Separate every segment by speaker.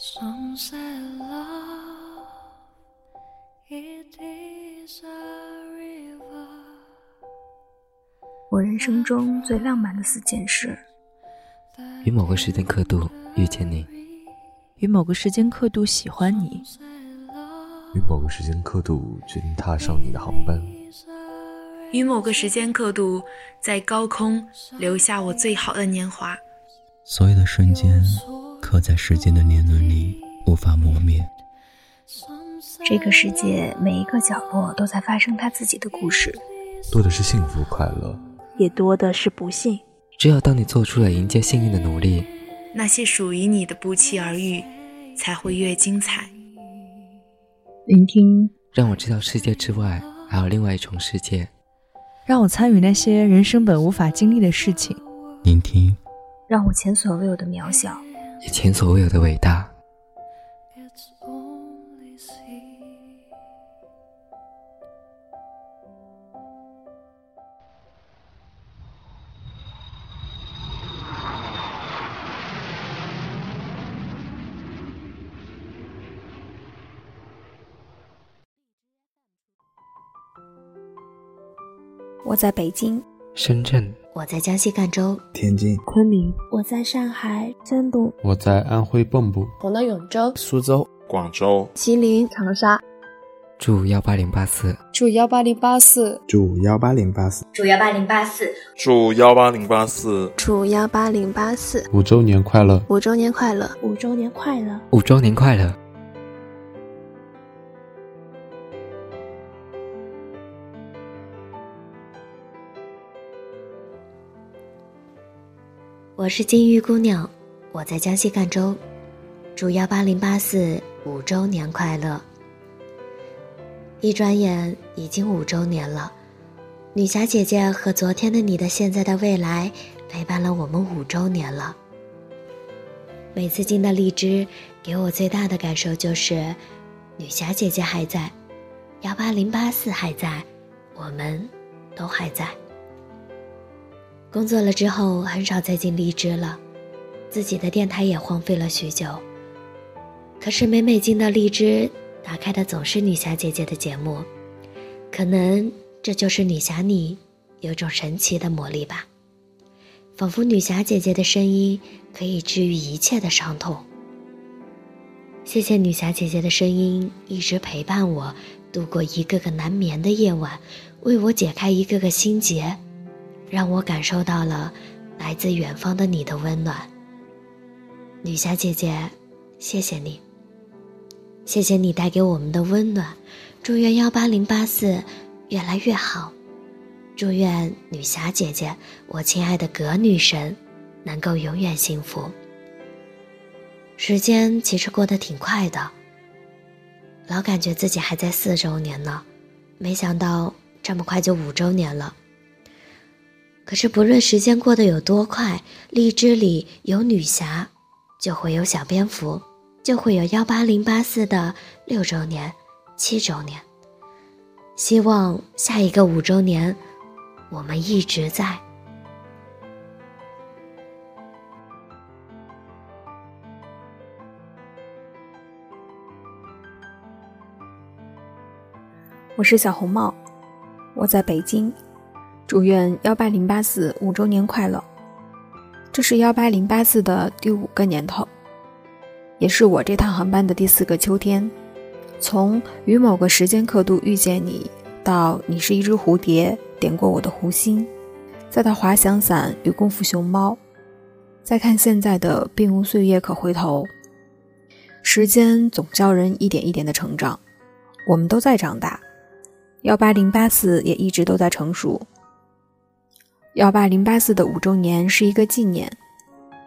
Speaker 1: Some say love, it is a river.
Speaker 2: 我人生中最浪漫的四件事：
Speaker 3: 于某个时间刻度遇见你，
Speaker 4: 于某个时间刻度喜欢你，
Speaker 5: 于某个时间刻度决定踏上你的航班，
Speaker 6: 于某个时间刻度在高空留下我最好的年华。
Speaker 7: 所有的瞬间刻在时间的年轮里，无法磨灭。
Speaker 2: 这个世界每一个角落都在发生他自己的故事，
Speaker 5: 多的是幸福快乐，
Speaker 4: 也多的是不幸。
Speaker 3: 只有当你做出了迎接幸运的努力，
Speaker 6: 那些属于你的不期而遇，才会越精彩。
Speaker 2: 聆听，
Speaker 3: 让我知道世界之外还有另外一重世界，
Speaker 4: 让我参与那些人生本无法经历的事情。
Speaker 7: 聆听，
Speaker 2: 让我前所未有的渺小，
Speaker 3: 也前所未有的伟大。
Speaker 1: It's only sea.
Speaker 2: 我在北京，
Speaker 3: 深圳，
Speaker 8: 我在江西赣州，
Speaker 9: 天津、
Speaker 4: 昆明，
Speaker 2: 我在上海山东，
Speaker 10: 我在安徽蚌埠，
Speaker 11: 我在永州、
Speaker 9: 苏州、
Speaker 12: 广州、
Speaker 11: 吉林、
Speaker 4: 长沙。
Speaker 3: 祝幺八零八四，
Speaker 11: 祝幺八零八四，
Speaker 9: 祝幺八零八四，
Speaker 8: 祝幺八零八四，
Speaker 12: 祝幺八零八四，
Speaker 13: 祝幺八零八四。
Speaker 10: 五周年快乐！
Speaker 13: 五周年快乐！
Speaker 2: 五周年快乐！
Speaker 3: 五周年快乐！
Speaker 8: 我是金玉姑娘，我在江西赣州，祝幺八零八四五周年快乐！一转眼已经五周年了，女侠姐姐和昨天的你的现在的未来陪伴了我们五周年了。每次进到荔枝，给我最大的感受就是，女侠姐姐还在，幺八零八四还在，我们都还在。工作了之后，很少再进荔枝了，自己的电台也荒废了许久。可是每每进到荔枝，打开的总是女侠姐姐的节目，可能这就是女侠你有种神奇的魔力吧，仿佛女侠姐姐的声音可以治愈一切的伤痛。谢谢女侠姐姐的声音一直陪伴我度过一个个难眠的夜晚，为我解开一个个心结。让我感受到了来自远方的你的温暖，女侠姐姐，谢谢你，谢谢你带给我们的温暖。祝愿幺八零八四越来越好，祝愿女侠姐姐，我亲爱的葛女神，能够永远幸福。时间其实过得挺快的，老感觉自己还在四周年呢，没想到这么快就五周年了。可是，不论时间过得有多快，荔枝里有女侠，就会有小蝙蝠，就会有幺八零八四的六周年、七周年。希望下一个五周年，我们一直在。
Speaker 2: 我是小红帽，我在北京。祝愿幺八零八四五周年快乐！这是幺八零八四的第五个年头，也是我这趟航班的第四个秋天。从与某个时间刻度遇见你，到你是一只蝴蝶点过我的湖心，再到滑翔伞与功夫熊猫，再看现在的并无岁月可回头。时间总叫人一点一点的成长，我们都在长大，幺八零八四也一直都在成熟。幺八零八四的五周年是一个纪念，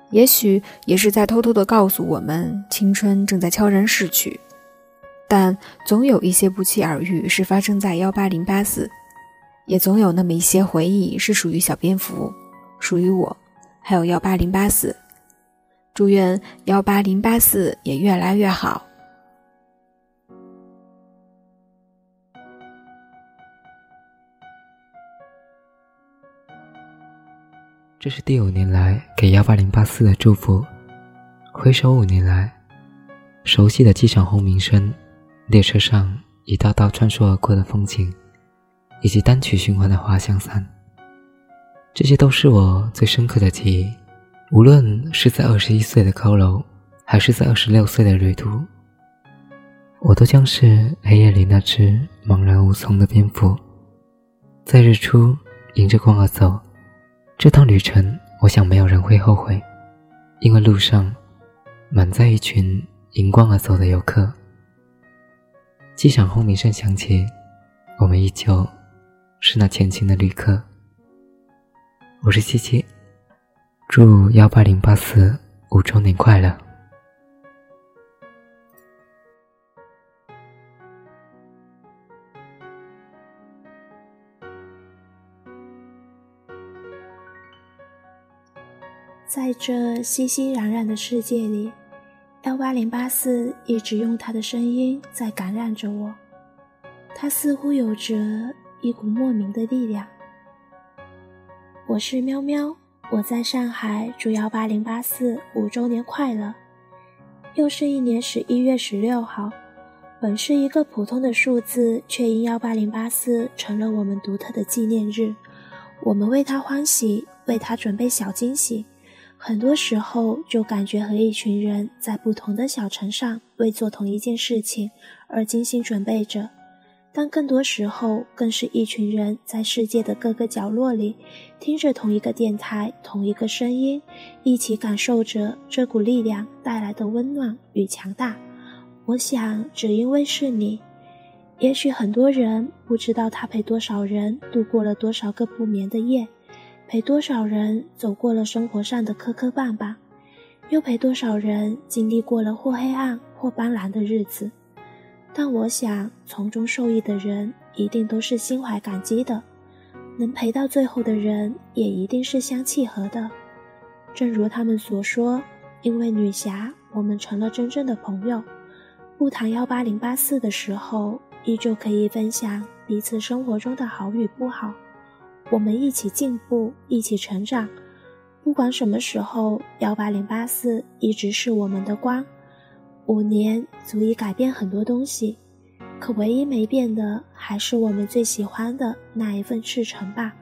Speaker 2: 也许也是在偷偷的告诉我们，青春正在悄然逝去。但总有一些不期而遇是发生在幺八零八四，也总有那么一些回忆是属于小蝙蝠，属于我，还有幺八零八四。祝愿幺八零八四也越来越好。
Speaker 3: 这是第五年来给幺八零八四的祝福。回首五年来，熟悉的机场轰鸣声，列车上一道道穿梭而过的风景，以及单曲循环的滑翔伞，这些都是我最深刻的记忆。无论是在二十一岁的高楼，还是在二十六岁的旅途，我都将是黑夜里那只茫然无从的蝙蝠，在日出迎着光而走。这趟旅程，我想没有人会后悔，因为路上满载一群迎光而走的游客。机场轰鸣声响起，我们依旧是那前行的旅客。我是七七。祝幺八零八四五周年快乐！
Speaker 13: 在这熙熙攘攘的世界里，幺八零八四一直用他的声音在感染着我。他似乎有着一股莫名的力量。我是喵喵。我在上海祝幺八零八四五周年快乐！又是一年十一月十六号，本是一个普通的数字，却因幺八零八四成了我们独特的纪念日。我们为他欢喜，为他准备小惊喜。很多时候，就感觉和一群人在不同的小城上为做同一件事情而精心准备着。但更多时候，更是一群人在世界的各个角落里，听着同一个电台、同一个声音，一起感受着这股力量带来的温暖与强大。我想，只因为是你，也许很多人不知道他陪多少人度过了多少个不眠的夜，陪多少人走过了生活上的磕磕绊绊，又陪多少人经历过了或黑暗或斑斓的日子。但我想，从中受益的人一定都是心怀感激的，能陪到最后的人也一定是相契合的。正如他们所说，因为女侠，我们成了真正的朋友。不谈幺八零八四的时候，依旧可以分享彼此生活中的好与不好。我们一起进步，一起成长。不管什么时候，幺八零八四一直是我们的光。五年足以改变很多东西，可唯一没变的还是我们最喜欢的那一份赤诚吧。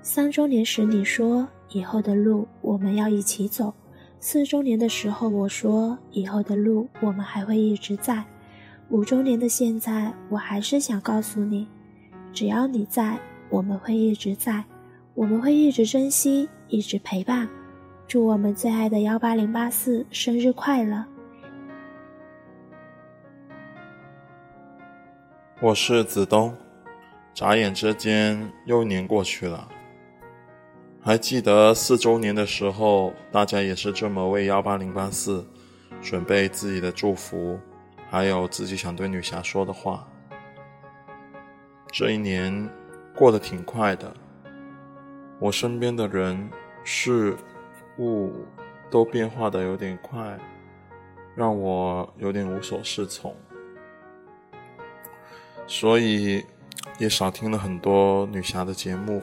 Speaker 13: 三周年时你说以后的路我们要一起走，四周年的时候我说以后的路我们还会一直在，五周年的现在我还是想告诉你，只要你在，我们会一直在，我们会一直珍惜，一直陪伴。祝我们最爱的幺八零八四生日快乐！
Speaker 12: 我是子东，眨眼之间又一年过去了。还记得四周年的时候，大家也是这么为幺八零八四准备自己的祝福，还有自己想对女侠说的话。这一年过得挺快的，我身边的人事物都变化的有点快，让我有点无所适从。所以，也少听了很多女侠的节目，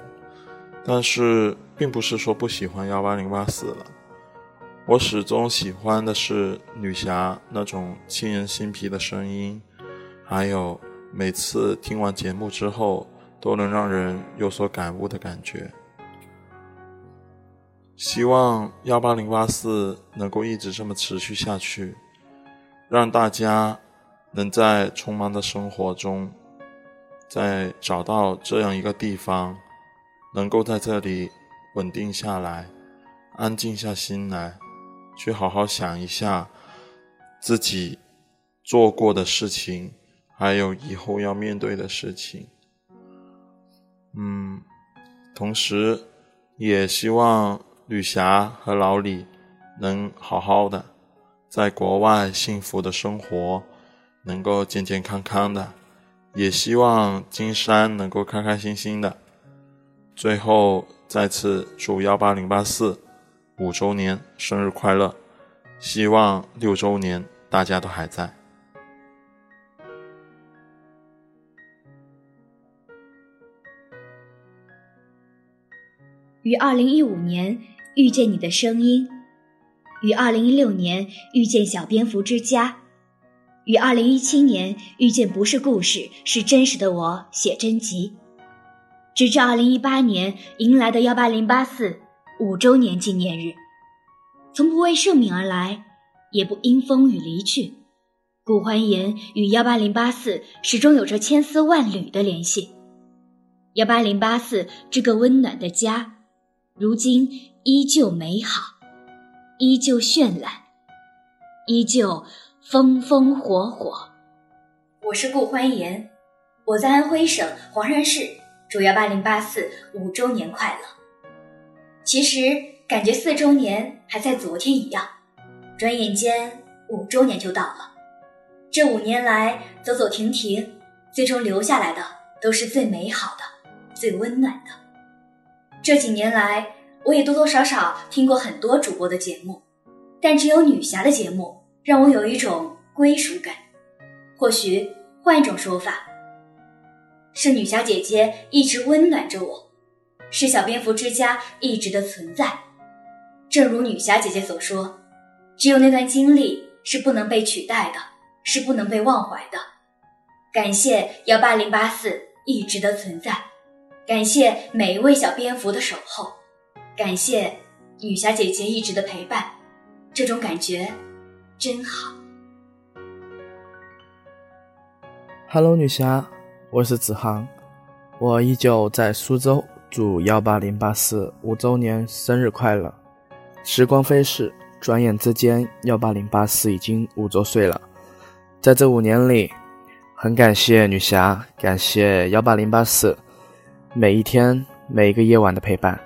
Speaker 12: 但是并不是说不喜欢幺八零八四了。我始终喜欢的是女侠那种沁人心脾的声音，还有每次听完节目之后都能让人有所感悟的感觉。希望幺八零八四能够一直这么持续下去，让大家。能在匆忙的生活中，再找到这样一个地方，能够在这里稳定下来，安静下心来，去好好想一下自己做过的事情，还有以后要面对的事情。嗯，同时也希望吕霞和老李能好好的在国外幸福的生活。能够健健康康的，也希望金山能够开开心心的。最后再次祝幺八零八四五周年生日快乐，希望六周年大家都还在。
Speaker 9: 于二零一五年遇见你的声音，于二零一六年遇见小蝙蝠之家。于二零一七年遇见不是故事，是真实的我写真集，直至二零一八年迎来的幺八零八四五周年纪念日，从不为盛名而来，也不因风雨离去。顾欢颜与幺八零八四始终有着千丝万缕的联系。幺八零八四这个温暖的家，如今依旧美好，依旧绚烂，依旧。风风火火，我是顾欢颜，我在安徽省黄山市，祝幺八零八四五周年快乐。其实感觉四周年还在昨天一样，转眼间五周年就到了。这五年来走走停停，最终留下来的都是最美好的、最温暖的。这几年来，我也多多少少听过很多主播的节目，但只有女侠的节目。让我有一种归属感，或许换一种说法，是女侠姐姐一直温暖着我，是小蝙蝠之家一直的存在。正如女侠姐姐所说，只有那段经历是不能被取代的，是不能被忘怀的。感谢幺八零八四一直的存在，感谢每一位小蝙蝠的守候，感谢女侠姐姐一直的陪伴，这种感觉。真好。
Speaker 14: Hello，女侠，我是子航，我依旧在苏州，祝幺八零八四五周年生日快乐。时光飞逝，转眼之间，幺八零八四已经五周岁了。在这五年里，很感谢女侠，感谢幺八零八四每一天每一个夜晚的陪伴，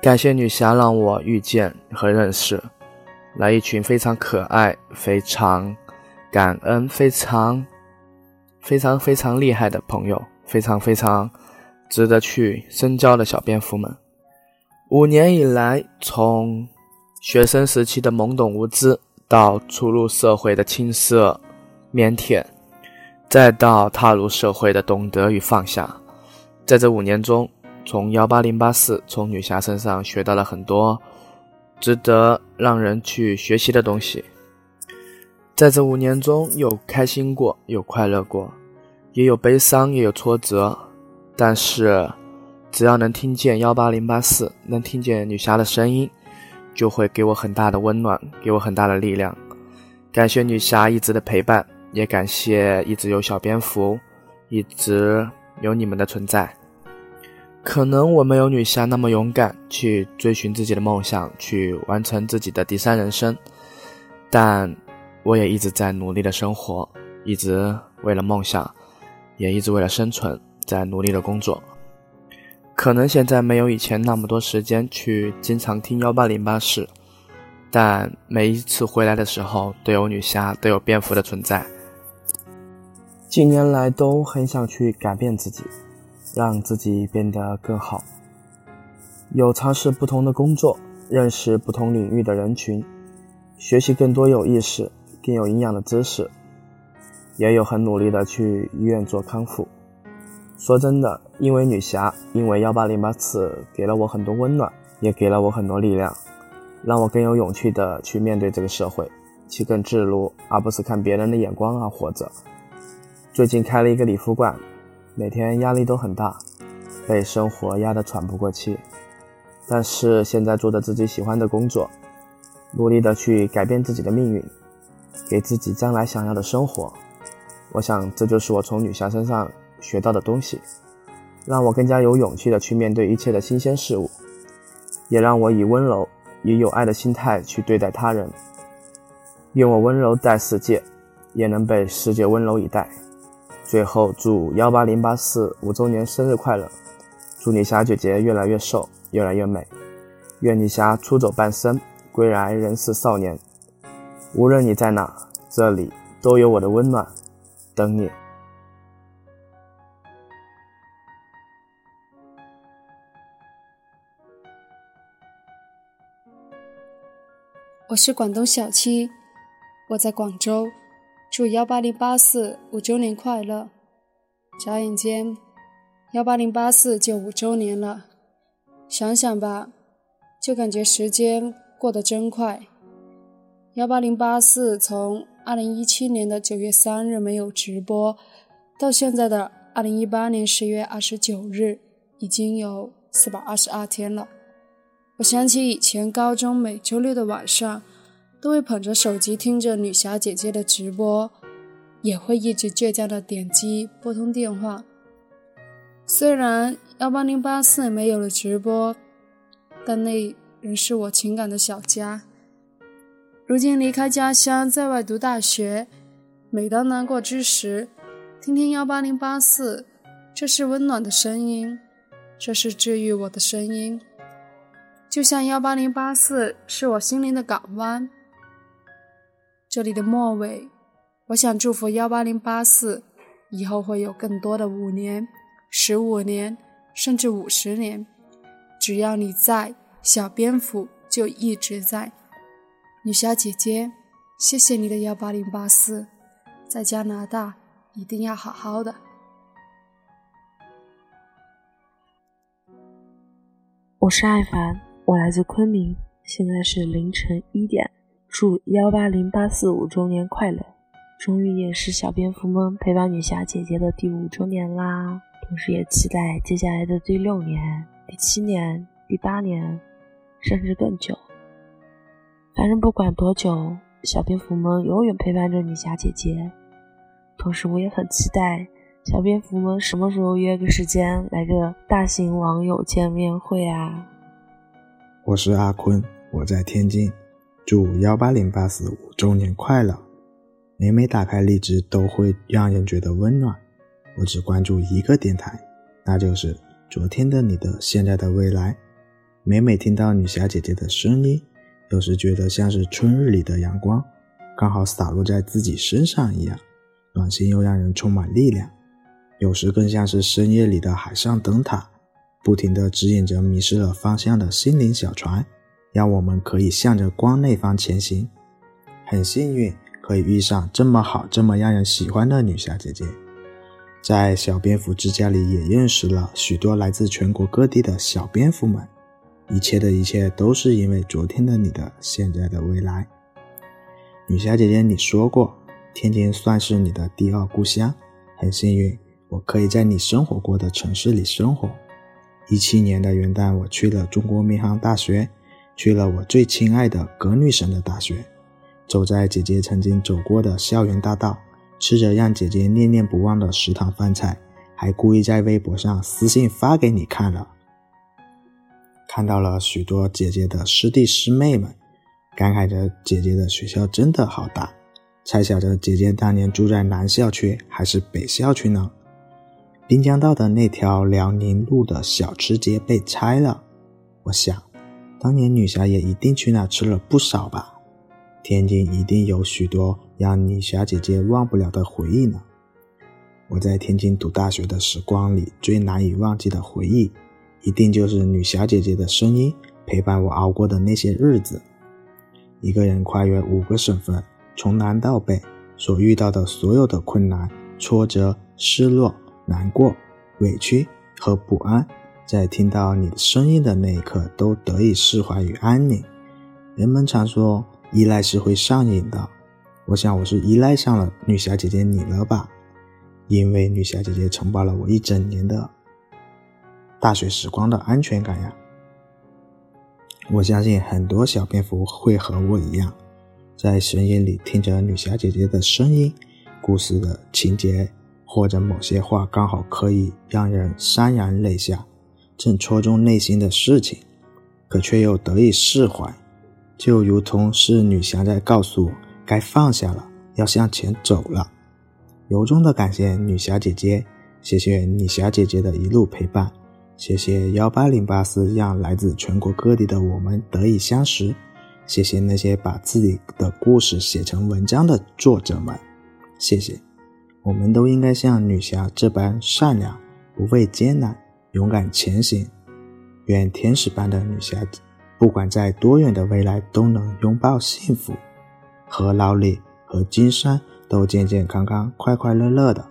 Speaker 14: 感谢女侠让我遇见和认识。来一群非常可爱、非常感恩、非常非常非常厉害的朋友，非常非常值得去深交的小蝙蝠们。五年以来，从学生时期的懵懂无知，到初入社会的青涩腼腆，再到踏入社会的懂得与放下，在这五年中，从幺八零八四从女侠身上学到了很多。值得让人去学习的东西，在这五年中，有开心过，有快乐过，也有悲伤，也有挫折。但是，只要能听见幺八零八四，能听见女侠的声音，就会给我很大的温暖，给我很大的力量。感谢女侠一直的陪伴，也感谢一直有小蝙蝠，一直有你们的存在。可能我没有女侠那么勇敢去追寻自己的梦想，去完成自己的第三人生，但我也一直在努力的生活，一直为了梦想，也一直为了生存在努力的工作。可能现在没有以前那么多时间去经常听幺八零八室，但每一次回来的时候都有女侠，都有蝙蝠的存在。近年来都很想去改变自己。让自己变得更好，有尝试不同的工作，认识不同领域的人群，学习更多有意识、更有营养的知识，也有很努力的去医院做康复。说真的，因为女侠，因为幺八零八次给了我很多温暖，也给了我很多力量，让我更有勇气的去面对这个社会，去更自如，而不是看别人的眼光而活着。最近开了一个理肤馆。每天压力都很大，被生活压得喘不过气。但是现在做着自己喜欢的工作，努力的去改变自己的命运，给自己将来想要的生活。我想这就是我从女侠身上学到的东西，让我更加有勇气的去面对一切的新鲜事物，也让我以温柔、以有爱的心态去对待他人。愿我温柔待世界，也能被世界温柔以待。最后，祝幺八零八四五周年生日快乐！祝你霞姐姐越来越瘦，越来越美。愿你霞出走半生，归来仍是少年。无论你在哪，这里都有我的温暖等你。
Speaker 11: 我是广东小七，我在广州。祝幺八零八四五周年快乐！眨眼间，幺八零八四就五周年了。想想吧，就感觉时间过得真快。幺八零八四从二零一七年的九月三日没有直播，到现在的二零一八年十月二十九日，已经有四百二十二天了。我想起以前高中每周六的晚上，都会捧着手机听着女侠姐姐的直播，也会一直倔强的点击拨通电话。虽然幺八零八四没有了直播，但那仍是我情感的小家。如今离开家乡，在外读大学，每当难过之时，听听幺八零八四，这是温暖的声音，这是治愈我的声音。就像幺八零八四是我心灵的港湾。这里的末尾，我想祝福幺八零八四以后会有更多的五年、十五年，甚至五十年。只要你在，小蝙蝠就一直在。女侠姐姐，谢谢你的幺八零八四，在加拿大一定要好好的。
Speaker 15: 我是艾凡。我来自昆明，现在是凌晨一点。祝幺八零八四五周年快乐！终于也是小蝙蝠们陪伴女侠姐姐的第五周年啦，同时也期待接下来的第六年、第七年、第八年，甚至更久。反正不管多久，小蝙蝠们永远陪伴着女侠姐姐。同时，我也很期待小蝙蝠们什么时候约个时间来个大型网友见面会啊！
Speaker 16: 我是阿坤，我在天津，祝幺八零八四五周年快乐！每每打开荔枝，都会让人觉得温暖。我只关注一个电台，那就是昨天的你的现在的未来。每每听到女侠姐姐的声音，有时觉得像是春日里的阳光，刚好洒落在自己身上一样，暖心又让人充满力量；有时更像是深夜里的海上灯塔。不停地指引着迷失了方向的心灵小船，让我们可以向着光那方前行。很幸运可以遇上这么好、这么让人喜欢的女侠姐姐，在小蝙蝠之家里也认识了许多来自全国各地的小蝙蝠们。一切的一切都是因为昨天的你的现在的未来。女侠姐姐，你说过天津算是你的第二故乡，很幸运我可以在你生活过的城市里生活。一七年的元旦，我去了中国民航大学，去了我最亲爱的葛女神的大学，走在姐姐曾经走过的校园大道，吃着让姐姐念念不忘的食堂饭菜，还故意在微博上私信发给你看了。看到了许多姐姐的师弟师妹们，感慨着姐姐的学校真的好大，猜想着姐姐当年住在南校区还是北校区呢？滨江道的那条辽宁路的小吃街被拆了，我想，当年女侠也一定去那吃了不少吧。天津一定有许多让女侠姐姐忘不了的回忆呢。我在天津读大学的时光里，最难以忘记的回忆，一定就是女侠姐姐的声音陪伴我熬过的那些日子。一个人跨越五个省份，从南到北，所遇到的所有的困难、挫折、失落。难过、委屈和不安，在听到你的声音的那一刻，都得以释怀与安宁。人们常说依赖是会上瘾的，我想我是依赖上了女侠姐姐你了吧？因为女侠姐姐承包了我一整年的大学时光的安全感呀。我相信很多小蝙蝠会和我一样，在深夜里听着女侠姐姐的声音，故事的情节。或者某些话刚好可以让人潸然泪下，正戳中内心的事情，可却又得以释怀，就如同是女侠在告诉我该放下了，要向前走了。由衷的感谢女侠姐姐，谢谢女侠姐姐的一路陪伴，谢谢幺八零八四让来自全国各地的我们得以相识，谢谢那些把自己的故事写成文章的作者们，谢谢。我们都应该像女侠这般善良，不畏艰难，勇敢前行。愿天使般的女侠，不管在多远的未来，都能拥抱幸福。和老李和金山都健健康康、快快乐乐的。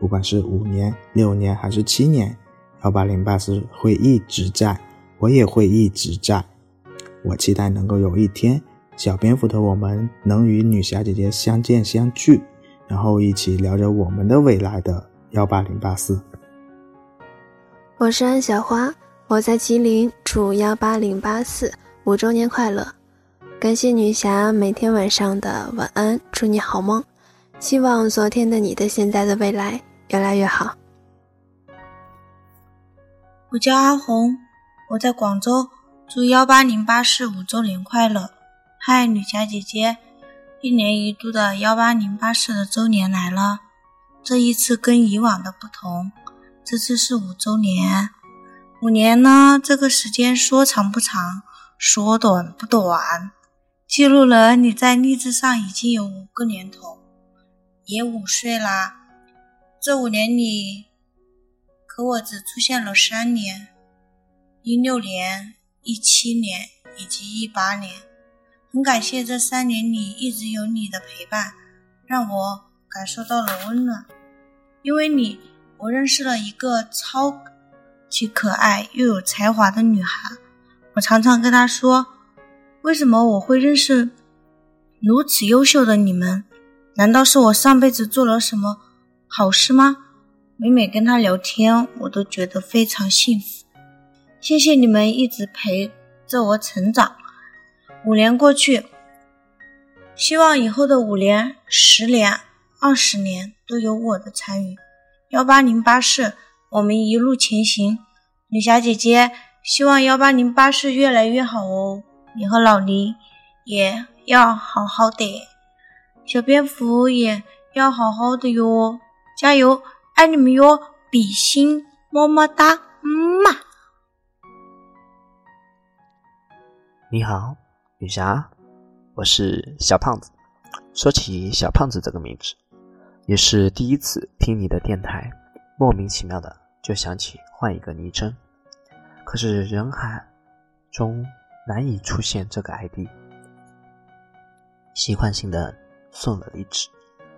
Speaker 16: 不管是五年、六年还是七年，幺八零八四会一直在，我也会一直在。我期待能够有一天，小蝙蝠的我们能与女侠姐姐相见相聚，然后一起聊着我们的未来的幺八零八四。
Speaker 17: 我是安小花，我在吉林，祝幺八零八四五周年快乐！感谢女侠每天晚上的晚安，祝你好梦。希望昨天的你的现在的未来越来越好。
Speaker 18: 我叫阿红，我在广州，祝幺八零八四五周年快乐！嗨，女侠姐姐，一年一度的幺八零八四的周年来了，这一次跟以往的不同，这次是五周年。五年呢，这个时间说长不长，说短不短，记录了你在励志上已经有五个年头，也五岁啦。这五年里。可我只出现了三年，一六年、一七年以及一八年。很感谢这三年里一直有你的陪伴，让我感受到了温暖。因为你，我认识了一个超级可爱又有才华的女孩。我常常跟她说：“为什么我会认识如此优秀的你们？难道是我上辈子做了什么好事吗？”每每跟她聊天，我都觉得非常幸福。谢谢你们一直陪着我成长。五年过去，希望以后的五年、十年、二十年都有我的参与。幺八零八四，我们一路前行。女侠姐姐，希望幺八零八四越来越好哦。你和老黎也要好好的，小蝙蝠也要好好的哟，加油！爱你们哟，比心，么么哒，嗯嘛。
Speaker 19: 你好，女侠，我是小胖子。说起小胖子这个名字，也是第一次听你的电台，莫名其妙的就想起换一个昵称。可是人海中难以出现这个 ID，习惯性的送了离职，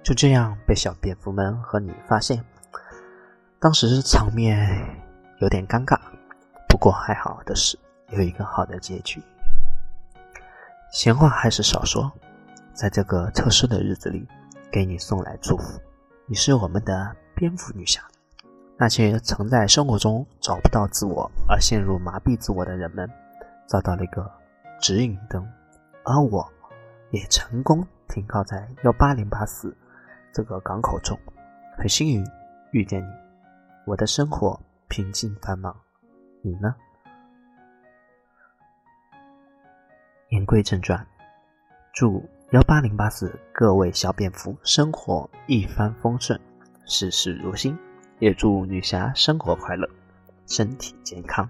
Speaker 19: 就这样被小蝙蝠们和你发现。当时场面有点尴尬，不过还好的是有一个好的结局。闲话还是少说，在这个特殊的日子里，给你送来祝福。你是我们的蝙蝠女侠，那些曾在生活中找不到自我而陷入麻痹自我的人们，找到了一个指引灯，而我也成功停靠在幺八零八四这个港口中，很幸运遇见你。我的生活平静繁忙，你呢？言归正传，祝幺八零八四各位小蝙蝠生活一帆风顺，事事如新，也祝女侠生活快乐，身体健康。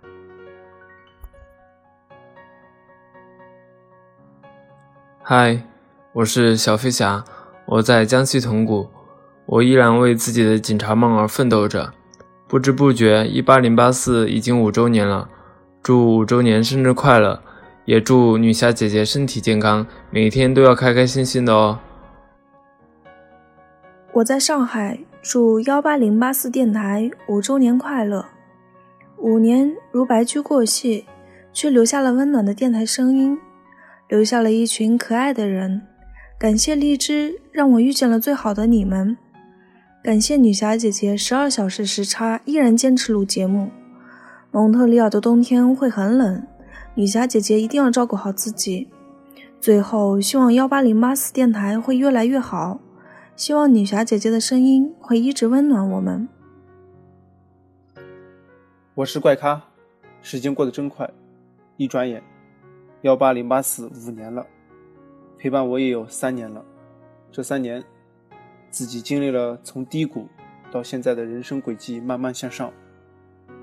Speaker 20: 嗨，我是小飞侠，我在江西铜鼓，我依然为自己的警察梦而奋斗着。不知不觉，一八零八四已经五周年了，祝五周年生日快乐！也祝女侠姐姐身体健康，每天都要开开心心的哦。
Speaker 21: 我在上海，祝幺八零八四电台五周年快乐！五年如白驹过隙，却留下了温暖的电台声音，留下了一群可爱的人。感谢荔枝，让我遇见了最好的你们。感谢女侠姐姐，十二小时时差依然坚持录节目。蒙特利尔的冬天会很冷，女侠姐姐一定要照顾好自己。最后，希望幺八零八四电台会越来越好，希望女侠姐姐的声音会一直温暖我们。
Speaker 22: 我是怪咖，时间过得真快，一转眼，幺八零八四五年了，陪伴我也有三年了，这三年。自己经历了从低谷到现在的人生轨迹，慢慢向上。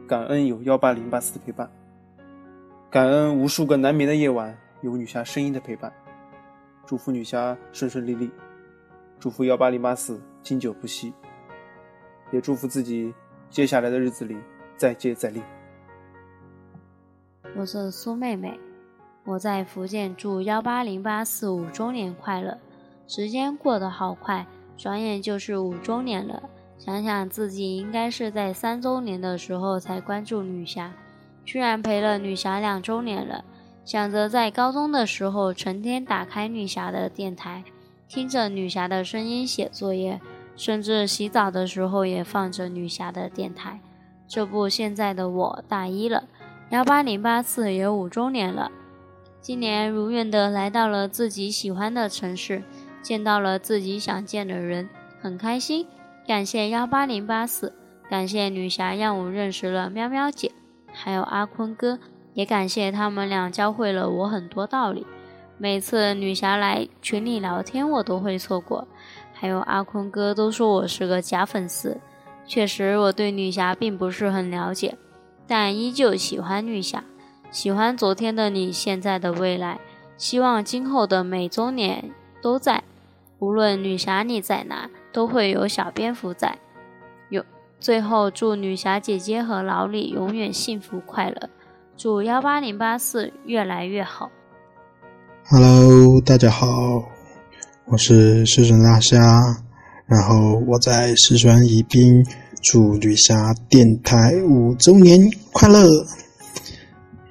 Speaker 22: 感恩有幺八零八四的陪伴，感恩无数个难眠的夜晚有女侠声音的陪伴。祝福女侠顺顺利利，祝福幺八零八四经久不息，也祝福自己接下来的日子里再接再厉。
Speaker 23: 我是苏妹妹，我在福建，祝幺八零八四五周年快乐。时间过得好快。转眼就是五周年了，想想自己应该是在三周年的时候才关注女侠，居然陪了女侠两周年了。想着在高中的时候，成天打开女侠的电台，听着女侠的声音写作业，甚至洗澡的时候也放着女侠的电台。这不，现在的我大一了，幺八零八四也五周年了。今年如愿的来到了自己喜欢的城市，见到了自己想见的人，很开心。感谢幺八零八四，感谢女侠让我认识了喵喵姐，还有阿坤哥。也感谢他们俩教会了我很多道理。每次女侠来群里聊天，我都会错过。还有阿坤哥都说我是个假粉丝。确实，我对女侠并不是很了解，但依旧喜欢女侠，喜欢昨天的你，现在的未来。希望今后的每周年都在，无论女侠你在哪，都会有小蝙蝠在。最后，祝女侠姐姐和老李永远幸福快乐。祝幺八零八四越来越好。
Speaker 24: Hello，大家好，我是四川大虾，然后我在四川宜宾，祝女侠电台五周年快乐。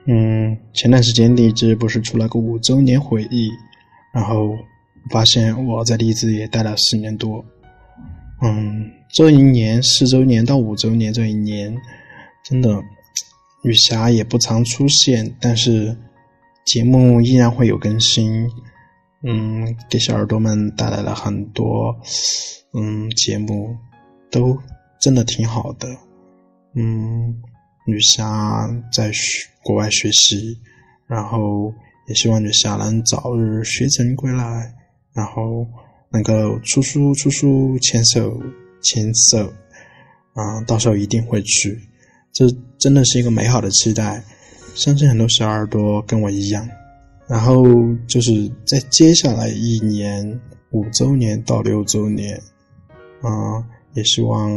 Speaker 24: 嗯，前段时间荔枝不是出了个五周年回忆，然后发现我在荔枝也待了四年多。嗯，这一年四周年到五周年这一年，真的。女侠也不常出现，但是节目依然会有更新。嗯，给小耳朵们带来了很多嗯节目，都真的挺好的。嗯，女侠在学国外学习，然后也希望女侠能早日学成归来，然后能够出书出书牵手牵手，啊，到时候一定会去。这真的是一个美好的期待，相信很多小耳朵跟我一样。然后就是在接下来一年五周年到六周年，啊，也希望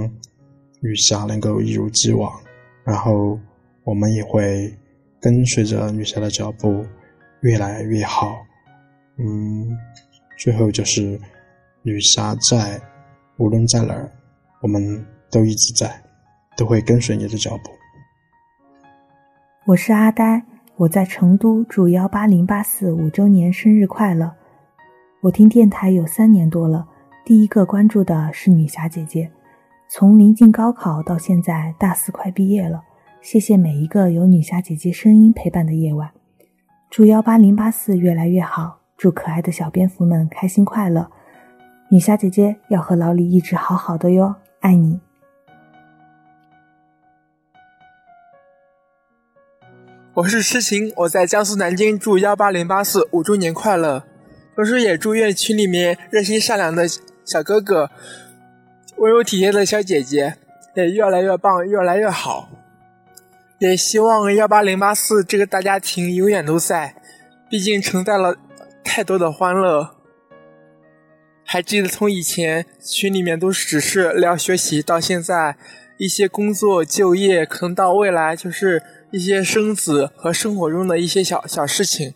Speaker 24: 女侠能够一如既往，然后我们也会跟随着女侠的脚步越来越好。嗯，最后就是女侠在，无论在哪儿，我们都一直在。都会跟随你的脚步。
Speaker 4: 我是阿呆，我在成都，祝幺八零八四五周年生日快乐！我听电台有三年多了，第一个关注的是女侠姐姐，从临近高考到现在大四快毕业了，谢谢每一个有女侠姐姐声音陪伴的夜晚。祝幺八零八四越来越好，祝可爱的小蝙蝠们开心快乐！女侠姐姐要和老李一直好好的哟，爱你。
Speaker 25: 我是痴情，我在江苏南京，祝幺八零八四五周年快乐。同时也祝愿群里面热心善良的小哥哥、温柔体贴的小姐姐也越来越棒，越来越好。也希望幺八零八四这个大家庭永远都在，毕竟承载了太多的欢乐。还记得从以前群里面都只是聊学习，到现在一些工作、就业，可能到未来就是。一些生子和生活中的一些小小事情，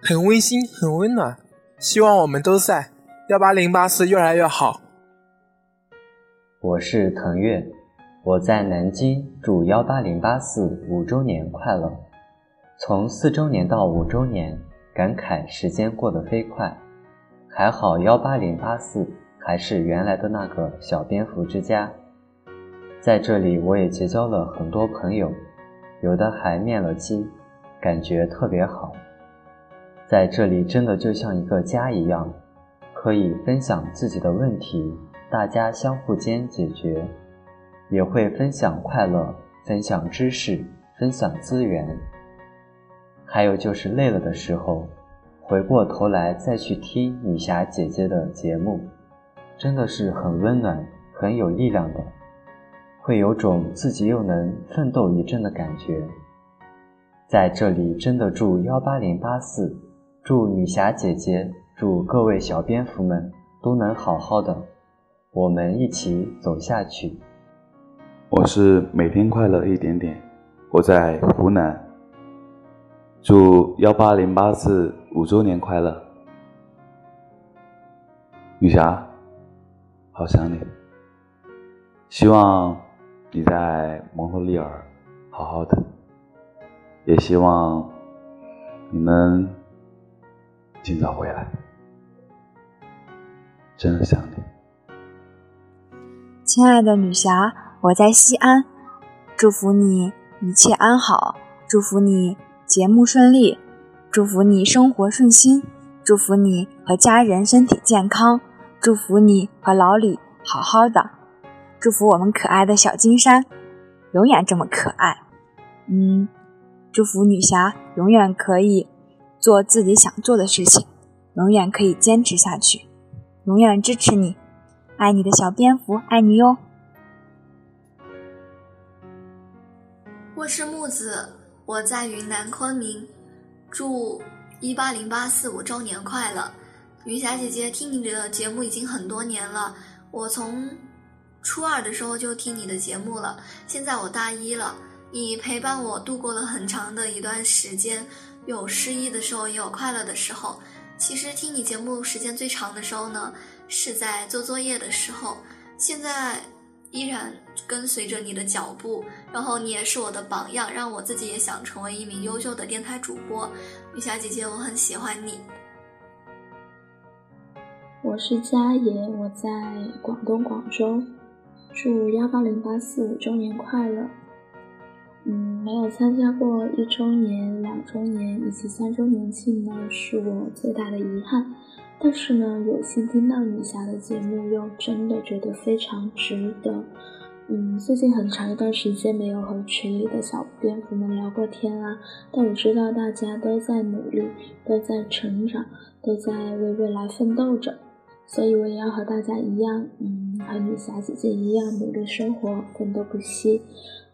Speaker 25: 很温馨，很温暖。希望我们都在幺八零八四越来越好。
Speaker 26: 我是腾月，我在南京，祝幺八零八四五周年快乐。从四周年到五周年，感慨时间过得飞快。还好幺八零八四还是原来的那个小蝙蝠之家。在这里，我也结交了很多朋友。有的还面了基，感觉特别好。在这里真的就像一个家一样，可以分享自己的问题，大家相互间解决，也会分享快乐，分享知识，分享资源。还有就是累了的时候，回过头来再去听女侠姐姐的节目，真的是很温暖、很有力量的。会有种自己又能奋斗一阵的感觉。在这里，真的祝幺八零八四，祝女侠姐姐，祝各位小蝙蝠们都能好好的，我们一起走下去。
Speaker 27: 我是每天快乐一点点，我在湖南，祝幺八零八四五周年快乐，女侠，好想你，希望。你在蒙特利尔好好的，也希望你们尽早回来，真的想你。
Speaker 28: 亲爱的女侠，我在西安，祝福你一切安好，祝福你节目顺利，祝福你生活顺心，祝福你和家人身体健康，祝福你和老李好好的，祝福我们可爱的小金山永远这么可爱。嗯，祝福女侠永远可以做自己想做的事情，永远可以坚持下去，永远支持你。爱你的小蝙蝠，爱你哟！
Speaker 29: 我是木子，我在云南昆明，祝一八零八四五周年快乐！云霞姐姐，听你的节目已经很多年了，我从初二的时候就听你的节目了，现在我大一了，你陪伴我度过了很长的一段时间，有失意的时候，也有快乐的时候。其实听你节目时间最长的时候呢。是在做作业的时候，现在依然跟随着你的脚步，然后你也是我的榜样，让我自己也想成为一名优秀的电台主播。雨霞姐姐，我很喜欢你。
Speaker 30: 我是佳爷，我在广东广州，祝幺八零八四五周年快乐。嗯，没有参加过一周年、两周年以及三周年庆呢，是我最大的遗憾。但是呢，有幸听到女侠的节目，又真的觉得非常值得。嗯，最近很长一段时间没有和群里的小蝙蝠们聊过天啦，但我知道大家都在努力，都在成长，都在为未来奋斗着，所以我也要和大家一样，嗯，和女侠姐姐一样努力生活，奋斗不息。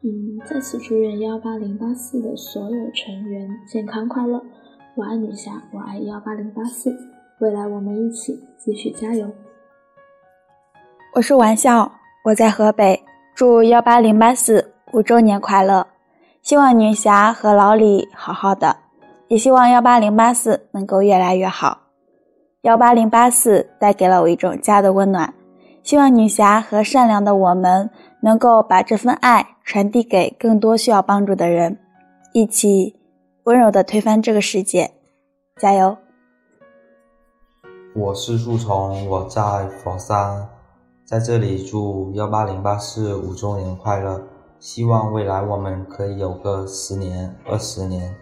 Speaker 30: 嗯，在此祝愿幺八零八四的所有成员健康快乐。我爱女侠，我爱幺八零八四。未来我们一起继续加油。
Speaker 28: 我是玩笑，我在河北，祝幺八零八四五周年快乐！希望女侠和老李好好的，也希望幺八零八四能够越来越好。幺八零八四带给了我一种家的温暖，希望女侠和善良的我们能够把这份爱传递给更多需要帮助的人，一起温柔的推翻这个世界，加油！
Speaker 31: 我是树丛，我在佛山，在这里祝幺八零八四五周年快乐！希望未来我们可以有个十年、二十年，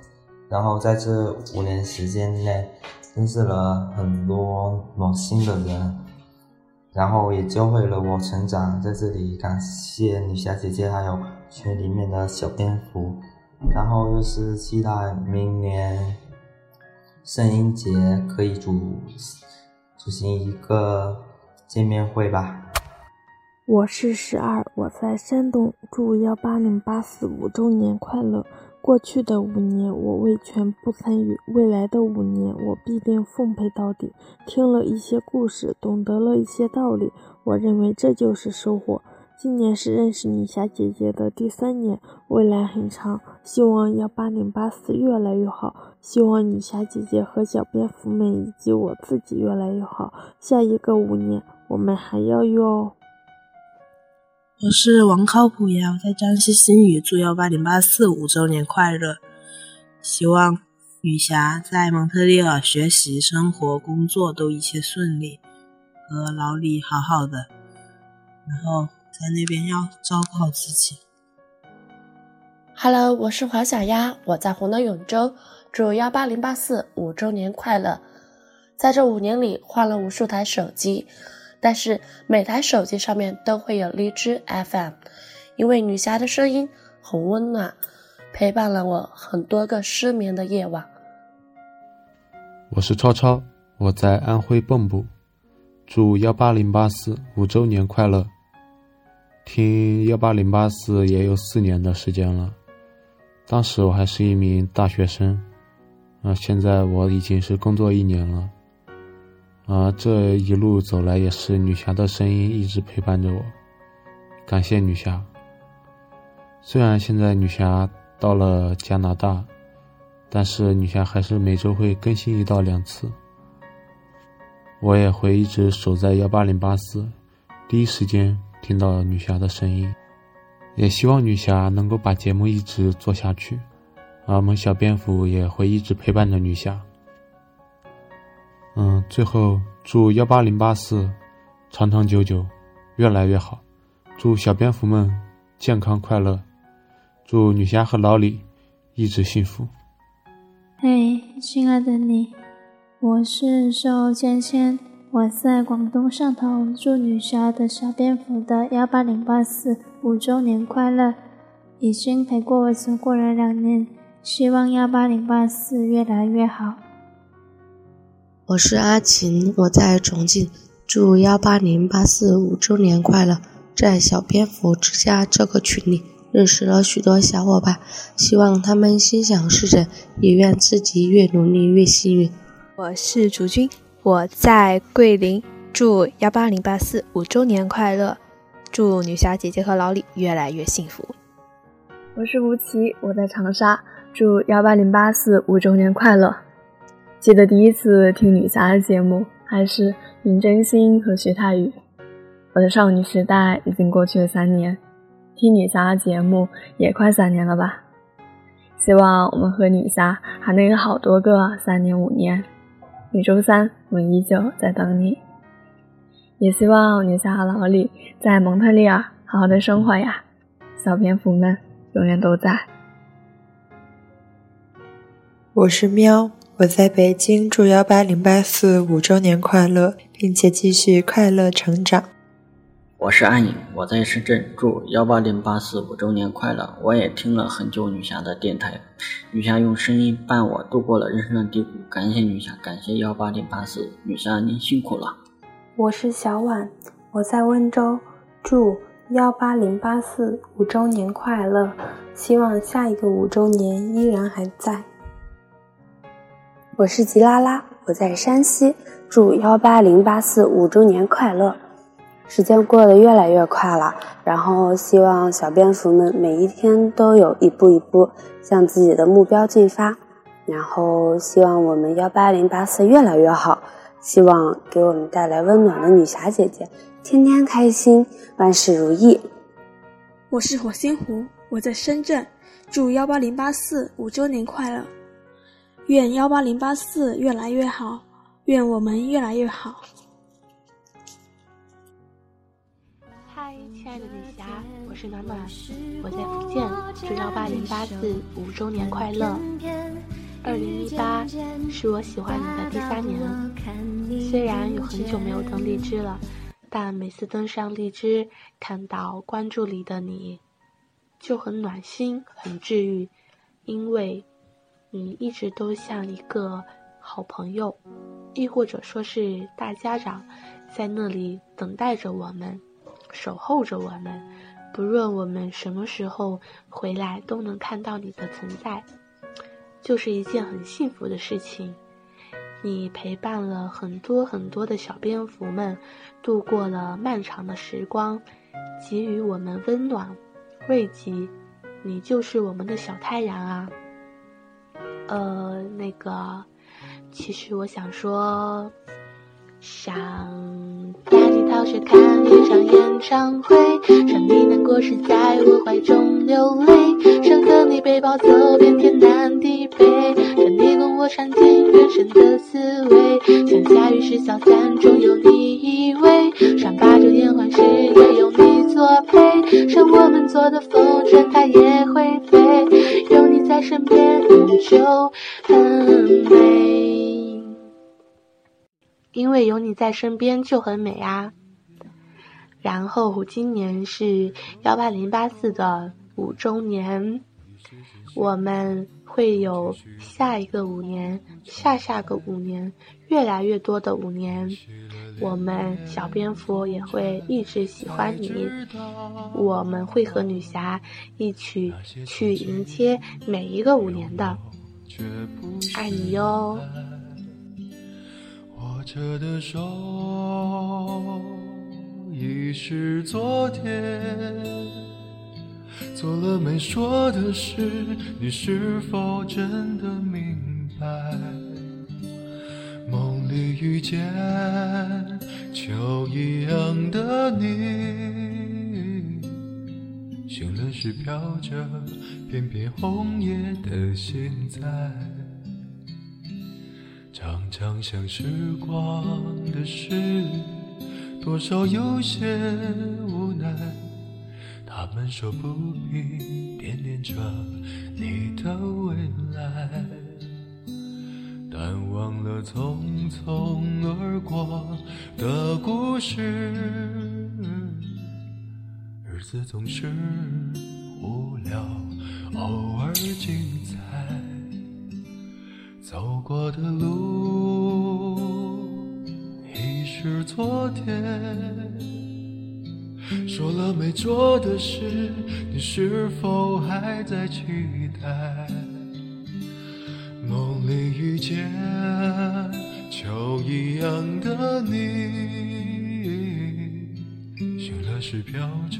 Speaker 31: 然后在这五年时间内认识了很多暖心的人，然后也教会了我成长。在这里感谢女侠姐姐还有群里面的小蝙蝠，然后又是期待明年圣音节可以祝。举行一个见面会吧。
Speaker 32: 我是十二，我在山东，祝幺八零八四五周年快乐。过去的五年我未全部参与，未来的五年我必定奉陪到底。听了一些故事，懂得了一些道理，我认为这就是收获。今年是认识女侠姐姐的第三年，未来很长，希望幺八零八四越来越好，希望女侠姐姐和小蝙蝠们以及我自己越来越好。下一个五年，我们还要哟。
Speaker 33: 我是王靠谱呀，我在江西新余，祝幺八零八四五周年快乐！希望女侠在蒙特利尔学习、生活、工作都一切顺利，和老李好好的，然后。在那边要照顾好自己。
Speaker 34: Hello，我是黄小丫，我在湖南永州，祝幺八零八四五周年快乐！在这五年里换了无数台手机，但是每台手机上面都会有荔枝 FM，因为女侠的声音很温暖，陪伴了我很多个失眠的夜晚。
Speaker 35: 我是超超，我在安徽蚌埠，祝幺八零八四五周年快乐！听幺八零八四也有四年的时间了，当时我还是一名大学生，啊，现在我已经是工作一年了，啊，这一路走来也是女侠的声音一直陪伴着我，感谢女侠。虽然现在女侠到了加拿大，但是女侠还是每周会更新一到两次，我也会一直守在幺八零八四，第一时间。听到了女侠的声音，也希望女侠能够把节目一直做下去，而我们小蝙蝠也会一直陪伴着女侠。嗯，最后祝幺八零八四长长久久，越来越好。祝小蝙蝠们健康快乐，祝女侠和老李一直幸福。
Speaker 36: 嘿，亲爱的你，我是瘦芊芊，我在广东汕头，祝女侠的小蝙蝠的幺八零八四五周年快乐！已经陪过我走过了两年，希望幺八零八四越来越好。
Speaker 34: 我是阿琴，我在重庆，祝幺八零八四五周年快乐！在小蝙蝠之家这个群里认识了许多小伙伴，希望他们心想事成，也愿自己越努力越幸运。
Speaker 37: 我是竹君，我在桂林，祝幺八零八四五周年快乐！祝女侠姐姐和老李越来越幸福。
Speaker 21: 我是吴奇，我在长沙，祝幺八零八四五周年快乐！记得第一次听女侠的节目，还是尹真心和徐太宇。我的少女时代已经过去了三年，听女侠的节目也快三年了吧？希望我们和女侠还能有好多个三年五年。每周三我们依旧在等你，也希望女侠和老李在蒙特利尔好好的生活呀！小蝙蝠们永远都在。
Speaker 17: 我是喵。我在北京，祝幺八零八四五周年快乐，并且继续快乐成长。
Speaker 25: 我是安颖，我在深圳，祝幺八零八四五周年快乐。我也听了很久女侠的电台，女侠用声音伴我度过了人生的低谷，感谢女侠，感谢幺八零八四，女侠您辛苦了。
Speaker 38: 我是小婉，我在温州，祝幺八零八四五周年快乐，希望下一个五周年依然还在。
Speaker 39: 我是吉拉拉，我在山西，祝幺八零八四五周年快乐！时间过得越来越快了，然后希望小蝙蝠们每一天都有一步一步向自己的目标进发，然后希望我们幺八零八四越来越好，希望给我们带来温暖的女侠姐姐天天开心，万事如意。
Speaker 40: 我是火星狐，我在深圳，祝幺八零八四五周年快乐！愿幺八零八四越来越好，愿我们越来越好。
Speaker 34: 是暖暖，我在福建，祝幺八零八四五周年快乐。二零一八是我喜欢你的第三年，虽然有很久没有登荔枝了，但每次登上荔枝，看到关注里的你，就很暖心，很治愈，因为。你一直都像一个好朋友，亦或者说是大家长，在那里等待着我们，守候着我们。不论我们什么时候回来，都能看到你的存在，就是一件很幸福的事情。你陪伴了很多很多的小蝙蝠们，度过了漫长的时光，给予我们温暖、慰藉。你就是我们的小太阳啊！呃，那个，其实我想说，想带你逃学看一场演唱会，想你难过时在我怀中流泪，想和你背包走遍天南地北，想你共我尝尽人生的滋味。想下雨时小伞中有你依偎，想把酒言欢时也有你作陪，想我们坐的风筝它也会飞，有你在身边。就很美，因为有你在身边就很美啊。然后今年是幺八零八四的五周年，我们会有下一个五年、下下个五年、越来越多的五年。我们小蝙蝠也会一直喜欢你，我们会和女侠一起去迎接每一个五年的，爱你哟。
Speaker 41: 握着的手已是昨天，做了没说的事，你是否真的明白？梦里遇见秋一样的你，醒了是飘着片片红叶的现在，常常想时光的事，多少有些无奈。他们说不必惦念着你的未来，但忘了匆匆而过的故事。日子总是无聊，偶尔精彩。走过的路已是昨天，说了没做的事，你是否还在期待？梦里遇见秋一样的你。是飘着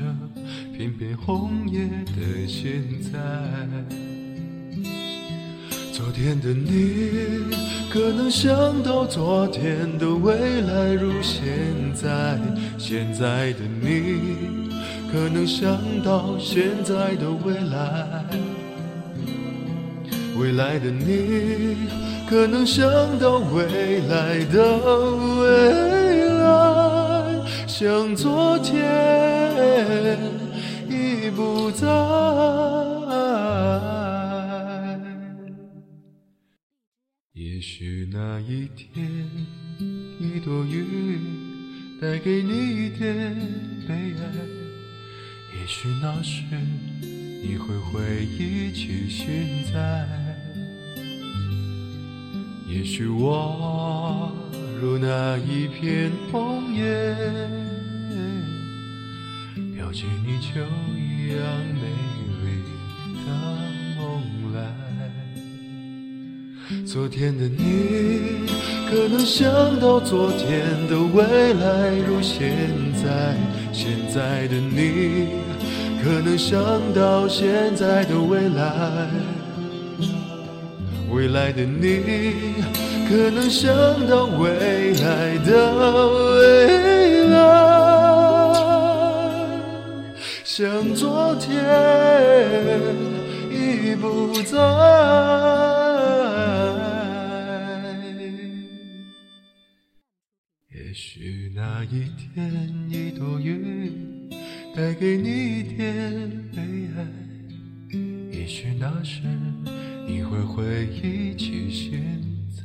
Speaker 41: 片片红叶的现在。昨天的你，可能想到昨天的未来如现在；现在的你，可能想到现在的未来；未来的你，可能想到未来的未来。像昨天已不在。也许那一天，一朵云带给你一点悲哀。也许那时，你会回忆起现在。也许我如那一片红叶。飘进你秋一样美昨天的你，可能想到昨天的未来如现在；现在的你，可能想到现在的未来；未来的你，可能想到未来的未来。像昨天已不在。那一天，一朵云带给你一点悲哀。也许那时，你会回忆起现在。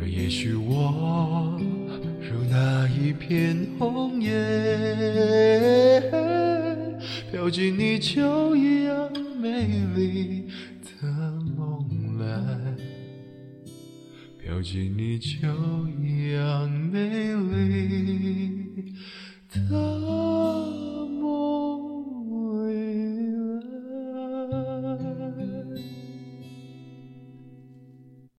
Speaker 41: 而也许我。如那一片红叶，飘进你秋不及你就一样美丽。的